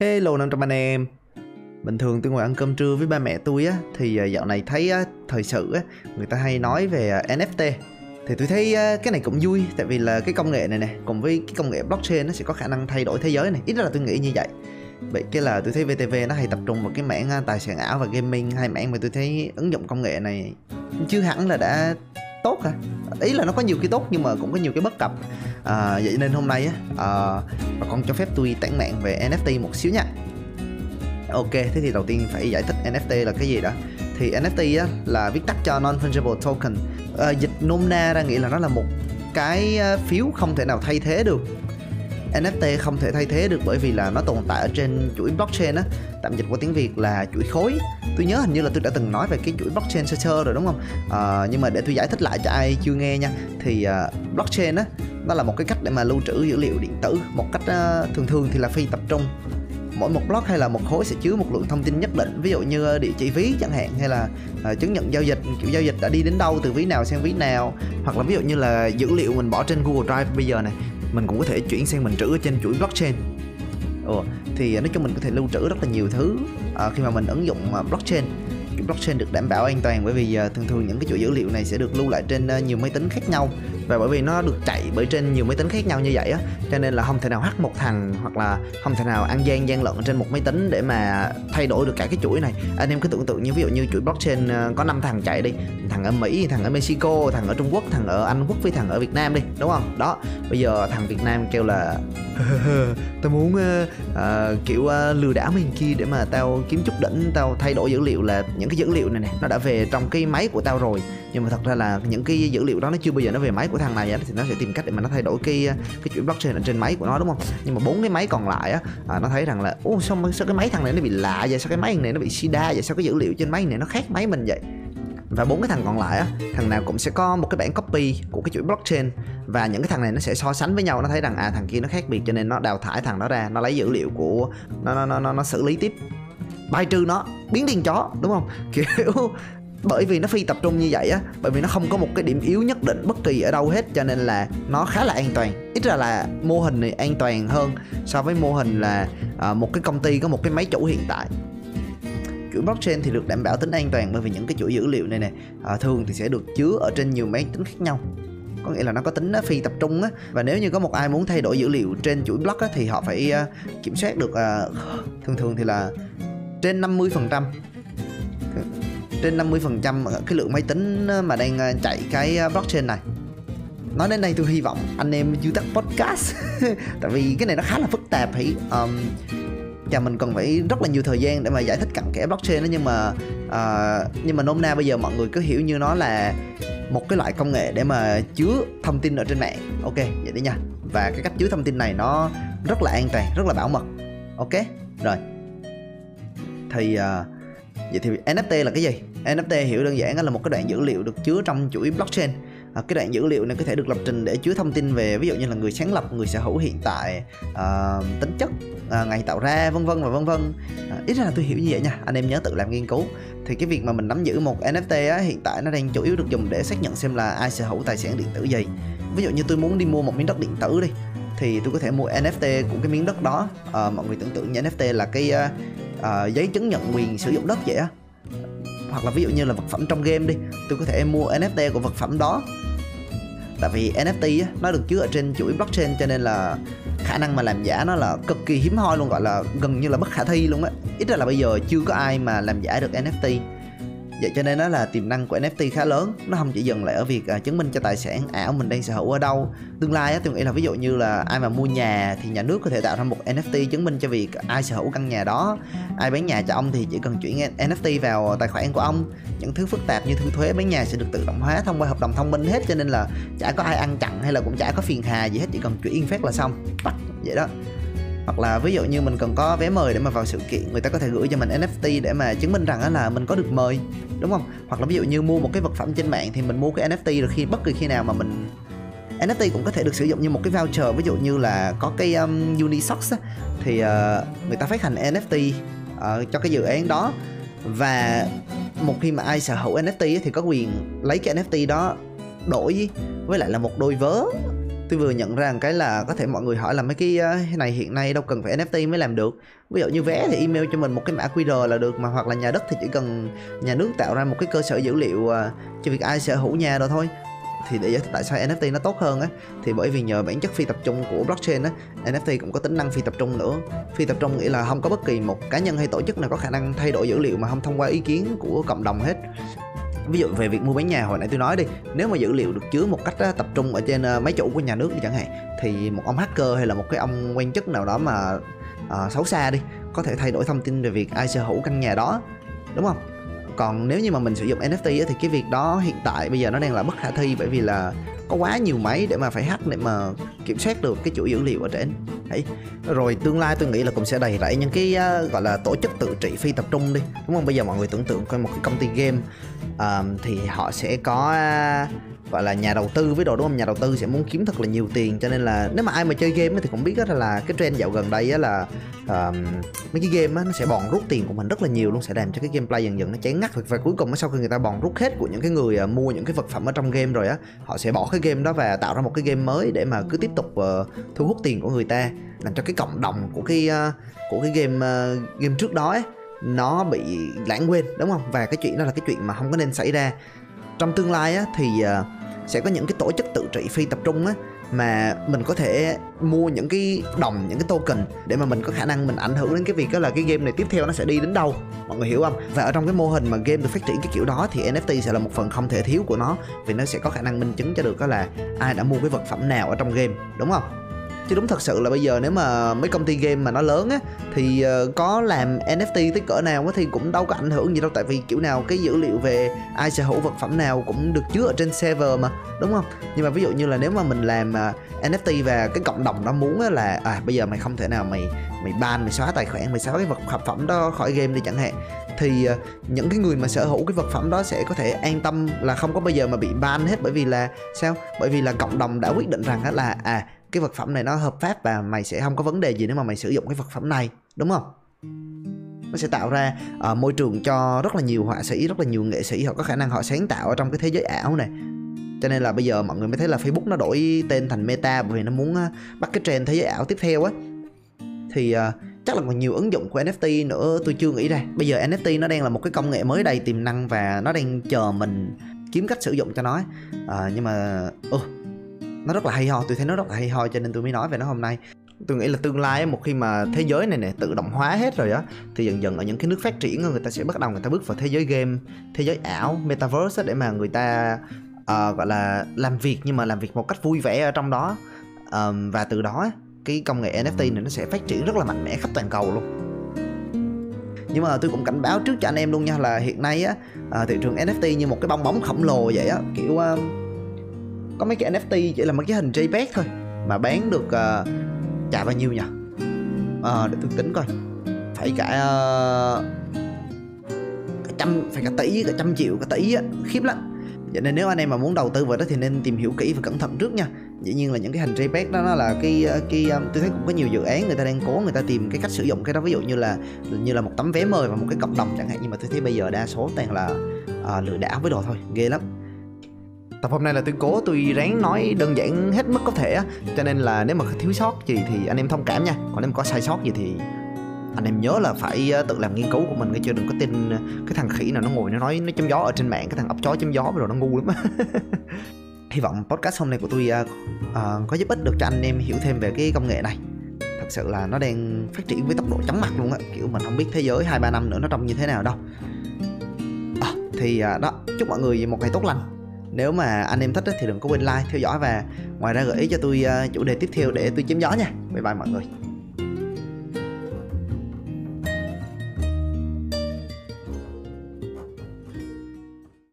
Hello 500 anh em. Bình thường tôi ngồi ăn cơm trưa với ba mẹ tôi á Thì à, dạo này thấy á, thời sự á Người ta hay nói về à, NFT Thì tôi thấy cái này cũng vui Tại vì là cái công nghệ này nè Cùng với cái công nghệ blockchain nó sẽ có khả năng thay đổi thế giới này. Ít ra là tôi nghĩ như vậy. Vậy cái là tôi thấy VTV nó hay tập trung vào cái mảng à, tài sản ảo và gaming Hai mảng mà tôi thấy ứng dụng công nghệ này Chưa hẳn là đã tốt hả? Ý là nó có nhiều cái tốt nhưng mà cũng có nhiều cái bất cập. À, vậy nên hôm nay á à, bà con cho phép tôi tản mạn về NFT một xíu nha. Ok thế thì đầu tiên phải giải thích NFT là cái gì đó thì NFT á là viết tắt cho non fungible token. À, dịch nôm na ra nghĩa là nó là một cái à, phiếu không thể nào thay thế được. NFT không thể thay thế được bởi vì là nó tồn tại ở trên chuỗi blockchain á. Tạm dịch qua tiếng Việt là chuỗi khối. Tôi nhớ hình như là tôi đã từng nói về cái chuỗi blockchain sơ sơ rồi đúng không? À, nhưng mà để tôi giải thích lại cho ai chưa nghe nha. Thì uh, blockchain á nó là một cái cách để mà lưu trữ dữ liệu điện tử một cách uh, thường thường thì là phi tập trung. Mỗi một block hay là một khối sẽ chứa một lượng thông tin nhất định ví dụ như địa chỉ ví chẳng hạn hay là uh, chứng nhận giao dịch kiểu giao dịch đã đi đến đâu từ ví nào sang ví nào hoặc là ví dụ như là dữ liệu mình bỏ trên Google Drive bây giờ này mình cũng có thể chuyển sang mình trữ ở trên chuỗi blockchain. Ừ, thì à, nói chung mình có thể lưu trữ rất là nhiều thứ à, khi mà mình ứng dụng à, blockchain. Blockchain được đảm bảo an toàn bởi vì à, thường thường những cái chuỗi dữ liệu này sẽ được lưu lại trên nhiều máy tính khác nhau và bởi vì nó được chạy bởi trên nhiều máy tính khác nhau như vậy á, cho nên là không thể nào hack một thằng hoặc là không thể nào ăn gian gian lận trên một máy tính để mà thay đổi được cả cái chuỗi này. Anh em cứ tưởng tượng như ví dụ như chuỗi blockchain ờ, có 5 thằng chạy đi, thằng ở Mỹ, thằng ở Mexico, thằng ở Trung Quốc, thằng ở Anh Quốc với thằng ở Việt Nam đi, đúng không? Đó, bây giờ thằng Việt Nam kêu là tao muốn uh, kiểu uh, lừa đảo mình kia để mà tao kiếm chút đỉnh tao thay đổi dữ liệu là những cái dữ liệu này nè nó đã về trong cái máy của tao rồi. Nhưng mà thật ra là những cái dữ liệu đó nó chưa bao giờ nó về máy của thằng này á, thì nó sẽ tìm cách để mà nó thay đổi cái cái chuỗi blockchain ở trên máy của nó đúng không? Nhưng mà bốn cái máy còn lại á à, nó thấy rằng là ô sao sao cái máy thằng này nó bị lạ vậy? Sao cái máy này nó bị sida vậy? Sao cái dữ liệu trên máy này nó khác máy mình vậy? Và bốn cái thằng còn lại á thằng nào cũng sẽ có một cái bản copy của cái chuỗi blockchain. Và những cái thằng này nó sẽ so sánh với nhau nó thấy rằng à thằng kia nó khác biệt cho nên nó đào thải thằng đó ra nó lấy dữ liệu của nó nó nó nó, nó xử lý tiếp. Bài trừ nó biến điên chó đúng không? Kiểu bởi vì nó phi tập trung như vậy á bởi vì nó không có một cái điểm yếu nhất định bất kỳ ở đâu hết cho nên là nó khá là an toàn. Ít ra là mô hình này an toàn hơn so với mô hình là à, một cái công ty có một cái máy chủ hiện tại chuỗi blockchain thì được đảm bảo tính an toàn bởi vì những cái chuỗi dữ liệu này nè à, thường thì sẽ được chứa ở trên nhiều máy tính khác nhau. Có nghĩa là nó có tính phi tập trung á. Và nếu như có một ai muốn thay đổi dữ liệu trên chuỗi block á, thì họ phải uh, kiểm soát được uh, thường thường thì là trên 50 phần trăm. Trên 50 phần trăm cái lượng máy tính mà đang à, chạy cái blockchain này. Nói đến đây tôi hy vọng anh em chưa tắt podcast. Tại vì cái này nó khá là phức tạp hãy um, và mình cần phải rất là nhiều thời gian để mà giải thích cặn kẽ blockchain đó. Nhưng mà uh, nhưng mà nôm na bây giờ mọi người cứ hiểu như nó là một cái loại công nghệ để mà chứa thông tin ở trên mạng. Ok vậy đi nha. Và cái cách chứa thông tin này nó rất là an toàn rất là bảo mật. Ok rồi. Thì uh, vậy thì NFT là cái gì? NFT hiểu đơn giản là một cái đoạn dữ liệu được chứa trong chuỗi blockchain à, cái đoạn dữ liệu này có thể được lập trình để chứa thông tin về ví dụ như là người sáng lập người sở hữu hiện tại à, tính chất à, ngày tạo ra vân vân và vân vân. À, ít ra là tôi hiểu như vậy nha anh em nhớ tự làm nghiên cứu. Thì cái việc mà mình nắm giữ một NFT á, hiện tại nó đang chủ yếu được dùng để xác nhận xem là ai sở hữu tài sản điện tử gì. Ví dụ như tôi muốn đi mua một miếng đất điện tử đi thì tôi có thể mua NFT của cái miếng đất đó. À, mọi người tưởng tượng như NFT là cái uh, giấy chứng nhận quyền sử dụng đất vậy á. Hoặc là ví dụ như là vật phẩm trong game đi tôi có thể mua NFT của vật phẩm đó tại vì NFT á, nó được chứa ở trên chuỗi blockchain cho nên là khả năng mà làm giả nó là cực kỳ hiếm hoi luôn gọi là gần như là bất khả thi luôn á. Ít ra là bây giờ chưa có ai mà làm giả được NFT vậy cho nên nó là tiềm năng của NFT khá lớn. Nó không chỉ dừng lại ở việc à, chứng minh cho tài sản. À, Ảo mình đang sở hữu ở đâu? Tương lai á, tôi nghĩ là ví dụ như là ai mà mua nhà thì nhà nước có thể tạo ra một NFT chứng minh cho việc ai sở hữu căn nhà đó. Ai bán nhà cho ông thì chỉ cần chuyển NFT vào tài khoản của ông. Những thứ phức tạp như thu thuế bán nhà sẽ được tự động hóa thông qua hợp đồng thông minh hết, cho nên là chả có ai ăn chặn hay là cũng chả có phiền hà gì hết, chỉ cần chuyển phát là xong. Bắt, vậy đó hoặc là ví dụ như mình cần có vé mời để mà vào sự kiện người ta có thể gửi cho mình NFT để mà chứng minh rằng là mình có được mời đúng không? Hoặc là ví dụ như mua một cái vật phẩm trên mạng thì mình mua cái NFT rồi khi bất kỳ khi nào mà mình NFT cũng có thể được sử dụng như một cái voucher. Ví dụ như là có cái um, Unisocks á, thì uh, người ta phát hành NFT uh, ờ, cho cái dự án đó. Và một khi mà ai sở hữu NFT thì có quyền lấy cái NFT đó đổi với lại là một đôi vớ tôi vừa nhận ra một cái là có thể mọi người hỏi là mấy cái ờ, này hiện nay đâu cần phải NFT mới làm được. Ví dụ như vé thì email cho mình một cái mã QR là được, mà hoặc là nhà đất thì chỉ cần nhà nước tạo ra một cái cơ sở dữ liệu ờ, cho việc ai sở hữu nhà rồi thôi. Thì để giải thích tại sao NFT nó tốt hơn á, thì bởi vì nhờ bản chất phi tập trung của blockchain á NFT cũng có tính năng phi tập trung nữa. Phi tập trung nghĩa là không có bất kỳ một cá nhân hay tổ chức nào có khả năng thay đổi dữ liệu mà không thông qua ý kiến của cộng đồng hết ví dụ về việc mua bán nhà hồi nãy tôi nói đi nếu mà dữ liệu được chứa một cách tập trung ở trên ờ, máy chủ của nhà nước chẳng hạn thì một ông hacker hay là một cái ông quan chức nào đó mà uh, xấu xa đi có thể thay đổi thông tin về việc ai sở hữu căn nhà đó đúng không? Còn nếu như mà mình sử dụng NFT thì cái việc đó hiện tại bây giờ nó đang là bất khả thi bởi vì là có quá nhiều máy để mà phải hack để mà kiểm soát được cái chuỗi dữ liệu ở trên. Đấy. Rồi tương lai tôi nghĩ là cũng sẽ đầy rẫy những cái uh, gọi là tổ chức tự trị phi tập trung đi. Đúng không? Bây giờ mọi người tưởng tượng coi một cái công ty game uh, thì họ sẽ có uh, gọi là nhà đầu tư với đồ đúng không? Nhà đầu tư sẽ muốn kiếm thật là nhiều tiền cho nên là nếu mà ai mà chơi game thì cũng biết đó là cái trend dạo gần đây á là uh, mấy cái game á nó sẽ bòn rút tiền của mình rất là nhiều luôn sẽ làm cho cái gameplay dần dần nó chán ngắt. Và cuối cùng sau khi người ta bòn rút hết của những cái người uh, mua những cái vật phẩm ở trong game rồi á họ sẽ bỏ cái game đó và tạo ra một cái game mới để mà cứ tiếp tục uh, thu hút tiền của người ta làm cho cái cộng đồng của cái uh, của cái game uh, game trước đó ấy, nó bị lãng quên đúng không? Và cái chuyện đó là cái chuyện mà không có nên xảy ra. Trong tương lai á, thì uh, sẽ có những cái tổ chức tự trị phi tập trung á, mà mình có thể mua những cái đồng, những cái token để mà mình có khả năng mình ảnh hưởng đến cái việc đó là cái game này tiếp theo nó sẽ đi đến đâu. Mọi người hiểu không? Và ở trong cái mô hình mà game được phát triển cái kiểu đó thì NFT sẽ là một phần không thể thiếu của nó, vì nó sẽ có khả năng minh chứng cho được đó là ai đã mua cái vật phẩm nào ở trong game, đúng không? Chứ đúng thật sự là bây giờ nếu mà mấy công ty game mà nó lớn á thì uh, có làm NFT tới cỡ nào á thì cũng đâu có ảnh hưởng gì đâu. Tại vì kiểu nào cái dữ liệu về ai sở hữu vật phẩm nào cũng được chứa ở trên server mà đúng không? Nhưng mà ví dụ như là nếu mà mình làm ờ, uh, NFT và cái cộng đồng nó muốn á là à bây giờ mày không thể nào mày mày ban mày xóa tài khoản mày xóa cái vật phẩm đó khỏi game đi chẳng hạn. Thì uh, những cái người mà sở hữu cái vật phẩm đó sẽ có thể an tâm là không có bao giờ mà bị ban hết bởi vì là sao? Bởi vì là cộng đồng đã quyết định rằng á là à cái vật phẩm này nó hợp pháp và mày sẽ không có vấn đề gì nếu mà mày sử dụng cái vật phẩm này đúng không? Nó sẽ tạo ra uh, môi trường cho rất là nhiều họa sĩ rất là nhiều nghệ sĩ họ có khả năng họ sáng tạo ở trong cái thế giới ảo này. Cho nên là bây giờ mọi người mới thấy là Facebook nó đổi tên thành Meta bởi vì nó muốn uh, bắt cái trend thế giới ảo tiếp theo á. Thì uh, chắc là còn nhiều ứng dụng của NFT nữa tôi chưa nghĩ ra. Bây giờ NFT nó đang là một cái công nghệ mới đầy tiềm năng và nó đang chờ mình kiếm cách sử dụng cho nó uh, nhưng mà uh, nó rất là hay ho tôi thấy nó rất là hay ho cho nên tôi mới nói về nó hôm nay. Tôi nghĩ là tương lai một khi mà thế giới này nè tự động hóa hết rồi á thì dần dần ở những cái nước phát triển người ta sẽ bắt đầu người ta bước vào thế giới game thế giới ảo metaverse để mà người ta uh, gọi là làm việc nhưng mà làm việc một cách vui vẻ ở trong đó. Um, và từ đó cái công nghệ NFT này nó sẽ phát triển rất là mạnh mẽ khắp toàn cầu luôn. Nhưng mà tôi cũng cảnh báo trước cho anh em luôn nha là hiện nay á uh, thị trường NFT như một cái bong bóng khổng lồ vậy á kiểu uh, có mấy cái NFT chỉ là mấy cái hình JPEG thôi. Mà bán được ờ, uh, trả bao nhiêu nhỉ? À, để tôi tính coi. Phải cả uh, cả trăm phải cả tỷ cả trăm triệu cả tỷ á. Khiếp lắm. Vậy nên nếu anh em mà muốn đầu tư vào đó thì nên tìm hiểu kỹ và cẩn thận trước nha. Dĩ nhiên là những cái hình JPEG đó nó là cái cái tôi thấy cũng có nhiều dự án người ta đang cố người ta tìm cái cách sử dụng cái đó. Ví dụ như là như là một tấm vé mời và một cái cộng đồng chẳng hạn. Nhưng mà tôi thấy bây giờ đa số toàn là uh, lừa đảo với đồ thôi. Ghê lắm tập hôm nay là tôi cố tôi ráng nói đơn giản hết mức có thể cho nên là nếu mà thiếu sót gì thì anh em thông cảm nha. Còn nếu mà có sai sót gì thì anh em nhớ là phải ờ, tự làm nghiên cứu của mình cái chưa? Đừng có tin ờ, cái thằng khỉ nào nó ngồi nó nói nó chấm gió ở trên mạng cái thằng ốc chó chấm gió rồi nó ngu lắm hy vọng podcast hôm nay của tôi uh, uh, có giúp ích được cho anh em hiểu thêm về cái công nghệ này. Thật sự là nó đang phát triển với tốc độ chóng mặt luôn á. Kiểu mình không biết thế giới hai ba năm nữa nó trông như thế nào đâu. À, thì uh, đó chúc mọi người một ngày tốt lành nếu mà anh em thích thì đừng có quên like, theo dõi và ngoài ra gợi ý cho tôi ờ, chủ đề tiếp theo để tôi chém gió nha. Bye bye mọi người.